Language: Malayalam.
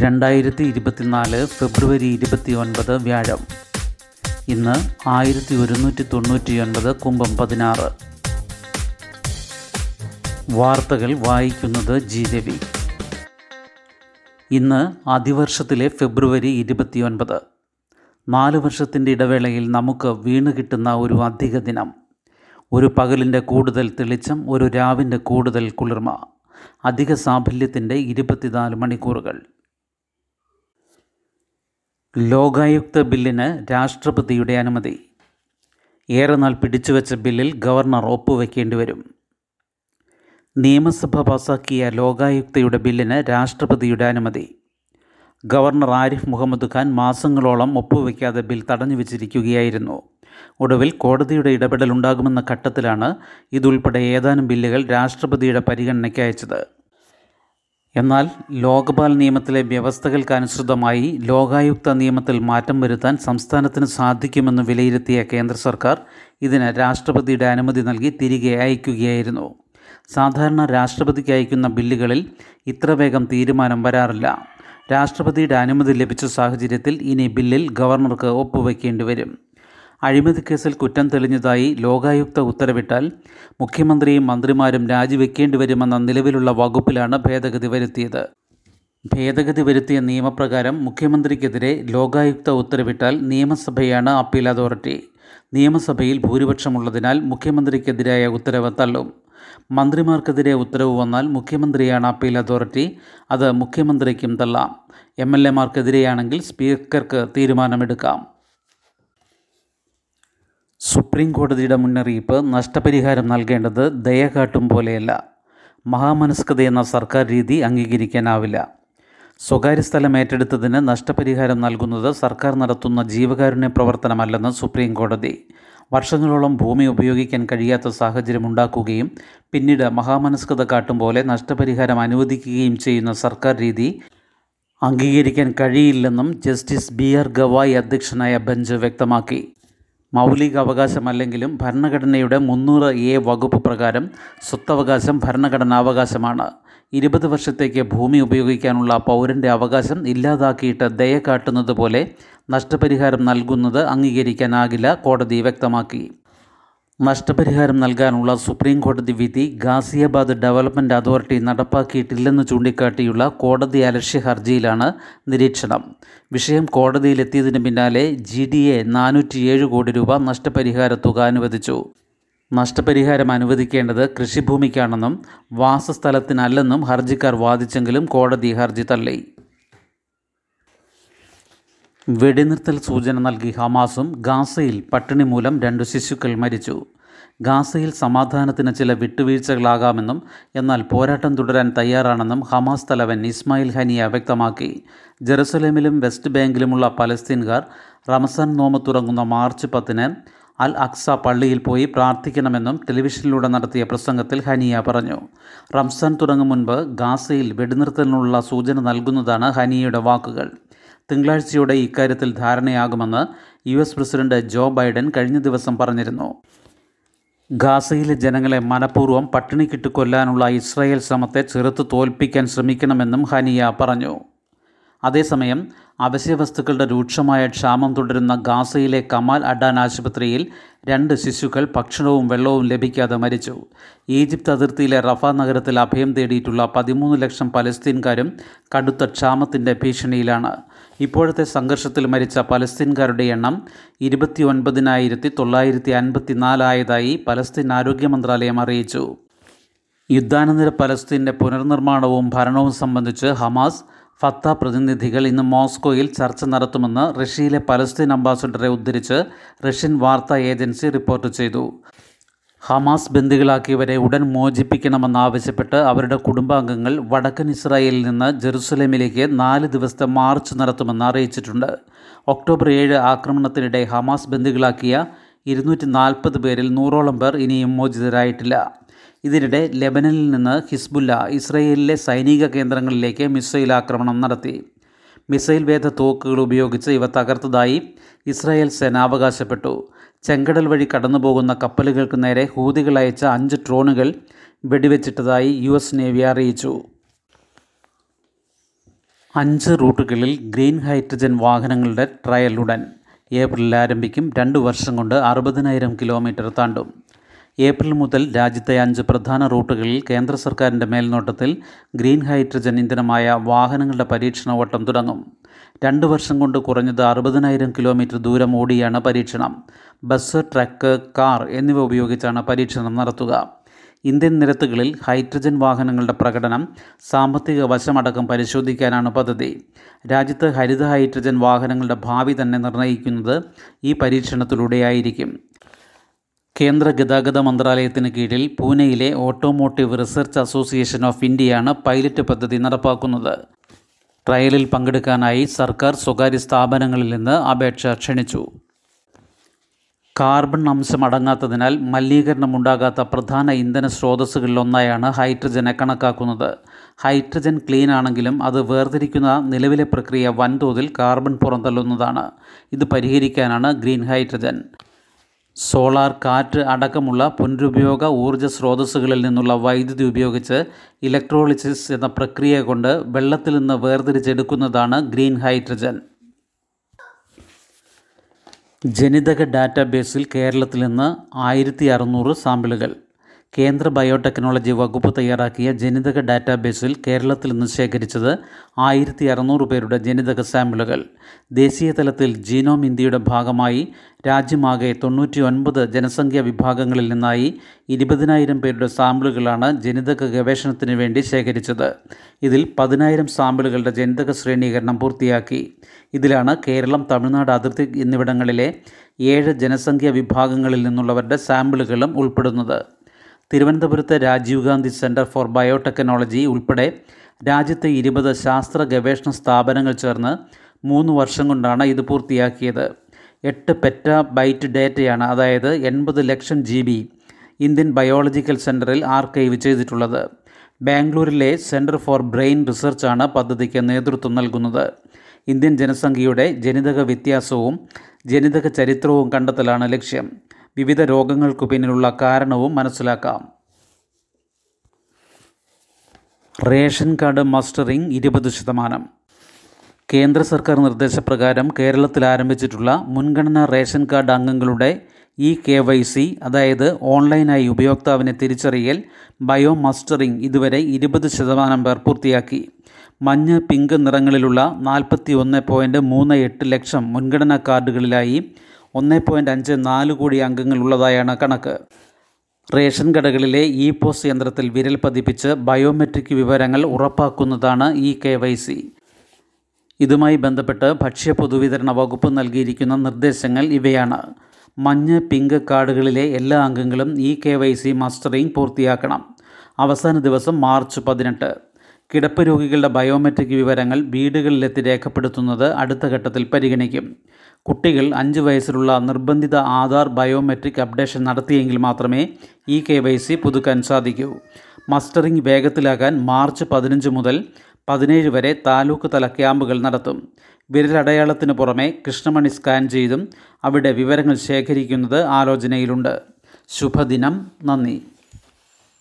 രണ്ടായിരത്തി ഇരുപത്തിനാല് ഫെബ്രുവരി ഇരുപത്തി ഒൻപത് വ്യാഴം. ഇന്ന് ആയിരത്തി ഒരുന്നൂറ്റി തൊണ്ണൂറ്റി ഒൻപത് കുംഭം പതിനാറ്. വാർത്തകൾ വായിക്കുന്നത് ജി രവി. ഇന്ന് അതിവർഷത്തിലെ ഫെബ്രുവരി ഇരുപത്തിയൊൻപത്. നാല് വർഷത്തിന്റെ ഇടവേളയിൽ നമുക്ക് വീണ് കിട്ടുന്ന ഒരു അധിക ദിനം. ഒരു പകലിന്റെ കൂടുതൽ തെളിച്ചം ഒരു രാവിന്റെ കൂടുതൽ കുളിർമ. അധിക സാഫല്യത്തിന്റെ ഇരുപത്തിനാല് മണിക്കൂറുകൾ. ലോകായുക്ത ബില്ലിന് രാഷ്ട്രപതിയുടെ അനുമതി. ഏറെ നാൾ പിടിച്ചുവെച്ച ബില്ലിൽ ഗവർണർ ഒപ്പുവെക്കേണ്ടി വരും നിയമസഭ പാസാക്കിയ ലോകായുക്തയുടെ ബില്ലിന് രാഷ്ട്രപതിയുടെ അനുമതി. ഗവർണർ ആരിഫ് മുഹമ്മദ് ഖാൻ മാസങ്ങളോളം ഒപ്പുവെക്കാതെ ബിൽ തടഞ്ഞു വച്ചിരിക്കുകയായിരുന്നു ഒടുവിൽ കോടതിയുടെ ഇടപെടൽ ഉണ്ടാകുമെന്ന ഘട്ടത്തിലാണ് ഇതുൾപ്പെടെ ഏതാനും ബില്ലുകൾ രാഷ്ട്രപതിയുടെ പരിഗണനയ്ക്ക് അയച്ചത്. എന്നാൽ ലോക്പാൽ നിയമത്തിലെ വ്യവസ്ഥകൾക്കനുസൃതമായി ലോകായുക്ത നിയമത്തിൽ മാറ്റം വരുത്താൻ സംസ്ഥാനത്തിന് സാധിക്കുമെന്ന് വിലയിരുത്തിയ കേന്ദ്ര സർക്കാർ ഇതിന് രാഷ്ട്രപതിയുടെ അനുമതി നൽകി തിരികെ അയക്കുകയായിരുന്നു. സാധാരണ രാഷ്ട്രപതിക്ക് അയക്കുന്ന ബില്ലുകളിൽ ഇത്ര വേഗം തീരുമാനം വരാറില്ല. രാഷ്ട്രപതിയുടെ അനുമതി ലഭിച്ച സാഹചര്യത്തിൽ ഇനി ബില്ലിൽ ഗവർണർക്ക് ഒപ്പുവെക്കേണ്ടി വരും. അഴിമതി കേസിൽ കുറ്റം തെളിഞ്ഞതായി ലോകായുക്ത ഉത്തരവിട്ടാൽ മുഖ്യമന്ത്രിയും മന്ത്രിമാരും രാജിവെക്കേണ്ടി വരുമെന്ന നിലവിലുള്ള വകുപ്പിലാണ് ഭേദഗതി വരുത്തിയത്. ഭേദഗതി വരുത്തിയ നിയമപ്രകാരം മുഖ്യമന്ത്രിക്കെതിരെ ലോകായുക്ത ഉത്തരവിട്ടാൽ നിയമസഭയാണ് അപ്പീൽ അതോറിറ്റി. നിയമസഭയിൽ ഭൂരിപക്ഷമുള്ളതിനാൽ മുഖ്യമന്ത്രിക്കെതിരായ ഉത്തരവ് തള്ളും. മന്ത്രിമാർക്കെതിരെ ഉത്തരവ് വന്നാൽ മുഖ്യമന്ത്രിയാണ് അപ്പീൽ അതോറിറ്റി. അത് മുഖ്യമന്ത്രിക്കും തള്ളാം. എം എൽ എമാർക്കെതിരെയാണെങ്കിൽ സ്പീക്കർക്ക് തീരുമാനമെടുക്കാം. സുപ്രീം കോടതിയുടെ മുന്നറിയിപ്പ് നഷ്ടപരിഹാരം നൽകേണ്ടത് ദയ കാട്ടും പോലെയല്ല. മഹാമനസ്കതയെന്ന സർക്കാർ രീതി അംഗീകരിക്കാനാവില്ല. സ്വകാര്യ സ്ഥലം ഏറ്റെടുത്തതിന് നഷ്ടപരിഹാരം നൽകുന്നത് സർക്കാർ നടത്തുന്ന ജീവകാരുണ്യ പ്രവർത്തനമല്ലെന്ന് സുപ്രീം കോടതി വർഷങ്ങളോളം ഭൂമി ഉപയോഗിക്കാൻ കഴിയാത്ത സാഹചര്യം ഉണ്ടാക്കുകയും പിന്നീട് മഹാമനസ്കത കാട്ടും പോലെ നഷ്ടപരിഹാരം അനുവദിക്കുകയും ചെയ്യുന്ന സർക്കാർ രീതി അംഗീകരിക്കാൻ കഴിയില്ലെന്നും ജസ്റ്റിസ് ബി ആർ ഗവായ് അധ്യക്ഷനായ ബെഞ്ച് വ്യക്തമാക്കി. മൗലിക അവകാശമല്ലെങ്കിലും ഭരണഘടനയുടെ മുന്നൂറ് എ വകുപ്പ് പ്രകാരം സ്വത്തവകാശം ഭരണഘടനാവകാശമാണ്. ഇരുപത് വർഷത്തേക്ക് ഭൂമി ഉപയോഗിക്കാനുള്ള പൗരന്റെ അവകാശം ഇല്ലാതാക്കിയിട്ട് ദയ കാട്ടുന്നത് പോലെ നഷ്ടപരിഹാരം നൽകുന്നത് അംഗീകരിക്കാനാകില്ല കോടതി വ്യക്തമാക്കി. നഷ്ടപരിഹാരം നൽകാനുള്ള സുപ്രീം കോടതി വിധി ഗാസിയാബാദ് ഡെവലപ്മെന്റ് അതോറിറ്റി നടപ്പാക്കിയിട്ടില്ലെന്ന് ചൂണ്ടിക്കാട്ടിയുള്ള കോടതി അലക്ഷ്യ ഹർജിയിലാണ് നിരീക്ഷണം. വിഷയം കോടതിയിലെത്തിയതിന് പിന്നാലെ ജി ഡി എ നാനൂറ്റിയേഴ് കോടി രൂപ നഷ്ടപരിഹാര തുക അനുവദിച്ചു. നഷ്ടപരിഹാരം അനുവദിക്കേണ്ടത് കൃഷിഭൂമിക്കാണെന്നും വാസസ്ഥലത്തിനല്ലെന്നും ഹർജിക്കാർ വാദിച്ചെങ്കിലും കോടതി ഹർജി തള്ളി. വെടിനിർത്തൽ സൂചന നൽകി ഹമാസും ഗാസയിൽ പട്ടിണി മൂലം രണ്ട് ശിശുക്കൾ മരിച്ചു. ഗാസയിൽ സമാധാനത്തിന് ചില വിട്ടുവീഴ്ചകളാകാമെന്നും എന്നാൽ പോരാട്ടം തുടരാൻ തയ്യാറാണെന്നും ഹമാസ് തലവൻ ഇസ്മായിൽ ഹനിയ വ്യക്തമാക്കി. ജെറുസലേമിലും വെസ്റ്റ് ബാങ്കിലുമുള്ള പലസ്തീൻകാർ റമസാൻ നോമ തുടങ്ങുന്ന മാർച്ച് പത്തിന് അൽ അക്സ പള്ളിയിൽ പോയി പ്രാർത്ഥിക്കണമെന്നും ടെലിവിഷനിലൂടെ നടത്തിയ പ്രസംഗത്തിൽ ഹനിയ പറഞ്ഞു. റംസാൻ തുടങ്ങും മുൻപ് ഗാസയിൽ വെടിനിർത്തലിനുള്ള സൂചന നൽകുന്നതാണ് ഹനിയയുടെ വാക്കുകൾ. തിങ്കളാഴ്ചയോടെ ഇക്കാര്യത്തിൽ ധാരണയാകുമെന്ന് U S president Joe Biden കഴിഞ്ഞ ദിവസം പറഞ്ഞിരുന്നു. ഗാസയിലെ ജനങ്ങളെ മനഃപൂർവം പട്ടിണിക്കിട്ട് കൊല്ലാനുള്ള ഇസ്രായേൽ ശ്രമത്തെ ചെറുത്ത് തോൽപ്പിക്കാൻ ശ്രമിക്കണമെന്നും ഹനിയ പറഞ്ഞു. അതേസമയം അവശ്യവസ്തുക്കളുടെ രൂക്ഷമായ ക്ഷാമം തുടരുന്ന ഗാസയിലെ കമാൽ അഡാൻ ആശുപത്രിയിൽ രണ്ട് ശിശുക്കൾ ഭക്ഷണവും വെള്ളവും ലഭിക്കാതെ മരിച്ചു. ഈജിപ്ത് അതിർത്തിയിലെ റഫ നഗരത്തിൽ അഭയം തേടിയിട്ടുള്ള പതിമൂന്ന് ലക്ഷം പലസ്തീൻകാരും കടുത്ത ക്ഷാമത്തിന്റെ ഭീഷണിയിലാണ്. ഇപ്പോഴത്തെ സംഘർഷത്തിൽ മരിച്ച പലസ്തീൻകാരുടെ എണ്ണം ഇരുപത്തി ഒൻപതിനായിരത്തി തൊള്ളായിരത്തി അൻപത്തി നാലായതായി പലസ്തീൻ ആരോഗ്യ മന്ത്രാലയം അറിയിച്ചു. യുദ്ധാനന്തര പലസ്തീന്റെ പുനർനിർമ്മാണവും ഭരണവും സംബന്ധിച്ച് ഹമാസ് ഫത്ത പ്രതിനിധികൾ ഇന്ന് മോസ്കോയിൽ ചർച്ച നടത്തുമെന്ന് റഷ്യയിലെ പലസ്തീൻ അംബാസഡറെ ഉദ്ധരിച്ച് റഷ്യൻ വാർത്താ ഏജൻസി റിപ്പോർട്ട് ചെയ്തു. ഹമാസ് ബന്ദികളാക്കിയവരെ ഉടൻ മോചിപ്പിക്കണമെന്നാവശ്യപ്പെട്ട് അവരുടെ കുടുംബാംഗങ്ങൾ വടക്കൻ ഇസ്രായേലിൽ നിന്ന് ജെറുസലേമിലേക്ക് നാല് ദിവസത്തെ മാർച്ച് നടത്തുമെന്ന് അറിയിച്ചിട്ടുണ്ട്. ഒക്ടോബർ ഏഴ് ആക്രമണത്തിനിടെ ഹമാസ് ബന്ദികളാക്കിയ ഇരുന്നൂറ്റി നാൽപ്പത് പേരിൽ നൂറോളം പേർ ഇനിയും മോചിതരായിട്ടില്ല. ഇതിനിടെ ലെബനനിൽ നിന്ന് ഹിസ്ബുല്ല ഇസ്രയേലിലെ സൈനിക കേന്ദ്രങ്ങളിലേക്ക് മിസൈൽ ആക്രമണം നടത്തി. മിസൈൽ വേദ തോക്കുകൾ ഉപയോഗിച്ച് ഇവ തകർത്തതായി ഇസ്രായേൽ സേന അവകാശപ്പെട്ടു. ചെങ്കടൽ വഴി കടന്നുപോകുന്ന കപ്പലുകൾക്ക് നേരെ ഹൂതികൾ അയച്ച അഞ്ച് ഡ്രോണുകൾ വെടിവെച്ചിട്ടതായി യു എസ് നേവി അറിയിച്ചു. അഞ്ച് റൂട്ടുകളിൽ ഗ്രീൻ ഹൈഡ്രജൻ വാഹനങ്ങളുടെ ട്രയൽ ഉടൻ. ഏപ്രിലിൽ ആരംഭിക്കും രണ്ട് വർഷം കൊണ്ട് അറുപതിനായിരം കിലോമീറ്റർ താണ്ടും. ഏപ്രിൽ മുതൽ രാജ്യത്തെ അഞ്ച് പ്രധാന റൂട്ടുകളിൽ കേന്ദ്ര സർക്കാരിന്റെ മേൽനോട്ടത്തിൽ ഗ്രീൻ ഹൈഡ്രജൻ ഇന്ധനമായ വാഹനങ്ങളുടെ പരീക്ഷണ ഓട്ടം തുടങ്ങും. രണ്ട് വർഷം കൊണ്ട് കുറഞ്ഞത് അറുപതിനായിരം കിലോമീറ്റർ ദൂരം ഓടിയാണ് പരീക്ഷണം. ബസ് ട്രക്ക് കാർ എന്നിവ ഉപയോഗിച്ചാണ് പരീക്ഷണം നടത്തുക. ഇന്ത്യൻ നിരത്തുകളിൽ ഹൈഡ്രജൻ വാഹനങ്ങളുടെ പ്രകടനം സാമ്പത്തിക വശമടക്കം പരിശോധിക്കാനാണ് പദ്ധതി. രാജ്യത്ത് ഹരിത ഹൈഡ്രജൻ വാഹനങ്ങളുടെ ഭാവി തന്നെ നിർണയിക്കുന്നത് ഈ പരീക്ഷണത്തിലൂടെയായിരിക്കും. കേന്ദ്ര ഗതാഗത മന്ത്രാലയത്തിന് കീഴിൽ പൂനെയിലെ ഓട്ടോമോട്ടീവ് റിസർച്ച് അസോസിയേഷൻ ഓഫ് ഇന്ത്യയാണ് പൈലറ്റ് പദ്ധതി നടപ്പാക്കുന്നത്. ട്രയലിൽ പങ്കെടുക്കാനായി സർക്കാർ സ്വകാര്യ സ്ഥാപനങ്ങളിൽ നിന്ന് അപേക്ഷ ക്ഷണിച്ചു. കാർബൺ അംശം അടങ്ങാത്തതിനാൽ മലിനീകരണം ഉണ്ടാകാത്ത പ്രധാന ഇന്ധന സ്രോതസ്സുകളിലൊന്നായാണ് ഹൈഡ്രജനെ കണക്കാക്കുന്നത്. ഹൈഡ്രജൻ ക്ലീൻ ആണെങ്കിലും അത് വേർതിരിക്കുന്ന നിലവിലെ പ്രക്രിയ വൻതോതിൽ കാർബൺ പുറന്തള്ളുന്നതാണ്. ഇത് പരിഹരിക്കാനാണ് ഗ്രീൻ ഹൈഡ്രജൻ. സോളാർ കാറ്റ് അടക്കമുള്ള പുനരുപയോഗ ഊർജ സ്രോതസ്സുകളിൽ നിന്നുള്ള വൈദ്യുതി ഉപയോഗിച്ച് ഇലക്ട്രോളിസിസ് എന്ന പ്രക്രിയ കൊണ്ട് വെള്ളത്തിൽ നിന്ന് വേർതിരിച്ചെടുക്കുന്നതാണ് ഗ്രീൻ ഹൈഡ്രജൻ. ജനിതക ഡാറ്റാബേസിൽ കേരളത്തിൽ നിന്ന് ആയിരത്തി അറുന്നൂറ് സാമ്പിളുകൾ. കേന്ദ്ര ബയോടെക്നോളജി വകുപ്പ് തയ്യാറാക്കിയ ജനിതക ഡാറ്റാബേസിൽ കേരളത്തിൽ നിന്ന് ശേഖരിച്ചത് ആയിരത്തി അറുന്നൂറ് പേരുടെ ജനിതക സാമ്പിളുകൾ. ദേശീയ തലത്തിൽ ജീനോം ഇന്ത്യയുടെ ഭാഗമായി രാജ്യമാകെ തൊണ്ണൂറ്റി ഒൻപത് ജനസംഖ്യാ വിഭാഗങ്ങളിൽ നിന്നായി ഇരുപതിനായിരം പേരുടെ സാമ്പിളുകളാണ് ജനിതക ഗവേഷണത്തിന് വേണ്ടി ശേഖരിച്ചത്. ഇതിൽ പതിനായിരം സാമ്പിളുകളുടെ ജനിതക ശ്രേണീകരണം പൂർത്തിയാക്കി. ഇതിലാണ് കേരളം തമിഴ്നാട് അതിർത്തി എന്നിവിടങ്ങളിലെ ഏഴ് ജനസംഖ്യാ വിഭാഗങ്ങളിൽ നിന്നുള്ളവരുടെ സാമ്പിളുകളും ഉൾപ്പെടുന്നത്. തിരുവനന്തപുരത്തെ Rajiv Gandhi centre for biotechnology ഉൾപ്പെടെ രാജ്യത്തെ ഇരുപത് ശാസ്ത്ര ഗവേഷണ സ്ഥാപനങ്ങൾ ചേർന്ന് മൂന്ന് വർഷം കൊണ്ടാണ് ഇത് പൂർത്തിയാക്കിയത്. എട്ട് പെറ്റ ബൈറ്റ് ഡേറ്റയാണ് അതായത് എൺപത് ലക്ഷം ജി ബി ഇന്ത്യൻ ബയോളജിക്കൽ സെന്ററിൽ ആർക്കൈവ് ചെയ്തിട്ടുള്ളത്. ബാംഗ്ലൂരിലെ സെന്റർ ഫോർ ബ്രെയിൻ റിസർച്ചാണ് പദ്ധതിക്ക് നേതൃത്വം നൽകുന്നത്. ഇന്ത്യൻ ജനസംഖ്യയുടെ ജനിതക വ്യത്യാസവും ജനിതക ചരിത്രവും കണ്ടെത്തലാണ് ലക്ഷ്യം. വിവിധ രോഗങ്ങൾക്കു പിന്നിലുള്ള കാരണവും മനസ്സിലാക്കാം. റേഷൻ കാർഡ് മസ്റ്ററിംഗ് ഇരുപത് ശതമാനം. കേന്ദ്ര സർക്കാർ നിർദ്ദേശപ്രകാരം കേരളത്തിൽ ആരംഭിച്ചിട്ടുള്ള മുൻഗണനാ റേഷൻ കാർഡ് അംഗങ്ങളുടെ ഇ കെ വൈ സി അതായത് ഓൺലൈനായി ഉപയോക്താവിനെ തിരിച്ചറിയൽ ബയോ മസ്റ്ററിംഗ് ഇതുവരെ ഇരുപത് ശതമാനം പേർ പൂർത്തിയാക്കി. മഞ്ഞ് പിങ്ക് നിറങ്ങളിലുള്ള നാൽപ്പത്തി ഒന്ന് പോയിന്റ് മൂന്ന് എട്ട് ലക്ഷം മുൻഗണനാ കാർഡുകളിലായി ഒന്ന് പോയിന്റ് അഞ്ച് നാല് കോടി അംഗങ്ങളുള്ളതായാണ് കണക്ക്. റേഷൻ കടകളിലെ ഇ പോസ് യന്ത്രത്തിൽ വിരൽ പതിപ്പിച്ച് ബയോമെട്രിക് വിവരങ്ങൾ ഉറപ്പാക്കുന്നതാണ് ഇ കെ വൈ സി. ഇതുമായി ബന്ധപ്പെട്ട് ഭക്ഷ്യ പൊതുവിതരണ വകുപ്പ് നൽകിയിരിക്കുന്ന നിർദ്ദേശങ്ങൾ ഇവയാണ്. മഞ്ഞ് പിങ്ക് കാർഡുകളിലെ എല്ലാ അംഗങ്ങളും E K Y C mustering പൂർത്തിയാക്കണം. അവസാന ദിവസം മാർച്ച് പതിനെട്ട്. കിടപ്പ് രോഗികളുടെ ബയോമെട്രിക് വിവരങ്ങൾ വീടുകളിലെത്തി രേഖപ്പെടുത്തുന്നത് അടുത്ത ഘട്ടത്തിൽ പരിഗണിക്കും. കുട്ടികൾ അഞ്ച് വയസ്സിലുള്ള നിർബന്ധിത ആധാർ ബയോമെട്രിക് അപ്ഡേഷൻ നടത്തിയെങ്കിൽ മാത്രമേ ഇ കെ വൈ സി പുതുക്കാൻ സാധിക്കൂ. മസ്റ്ററിംഗ് വേഗത്തിലാക്കാൻ മാർച്ച് പതിനഞ്ച് മുതൽ പതിനേഴ് വരെ താലൂക്ക് തല ക്യാമ്പുകൾ നടത്തും. വിരലടയാളത്തിന് പുറമെ കൃഷ്ണമണി സ്കാൻ ചെയ്തും അവിടെ വിവരങ്ങൾ ശേഖരിക്കുന്നത് ആലോചനയിലുണ്ട്. ശുഭദിനം. നന്ദി.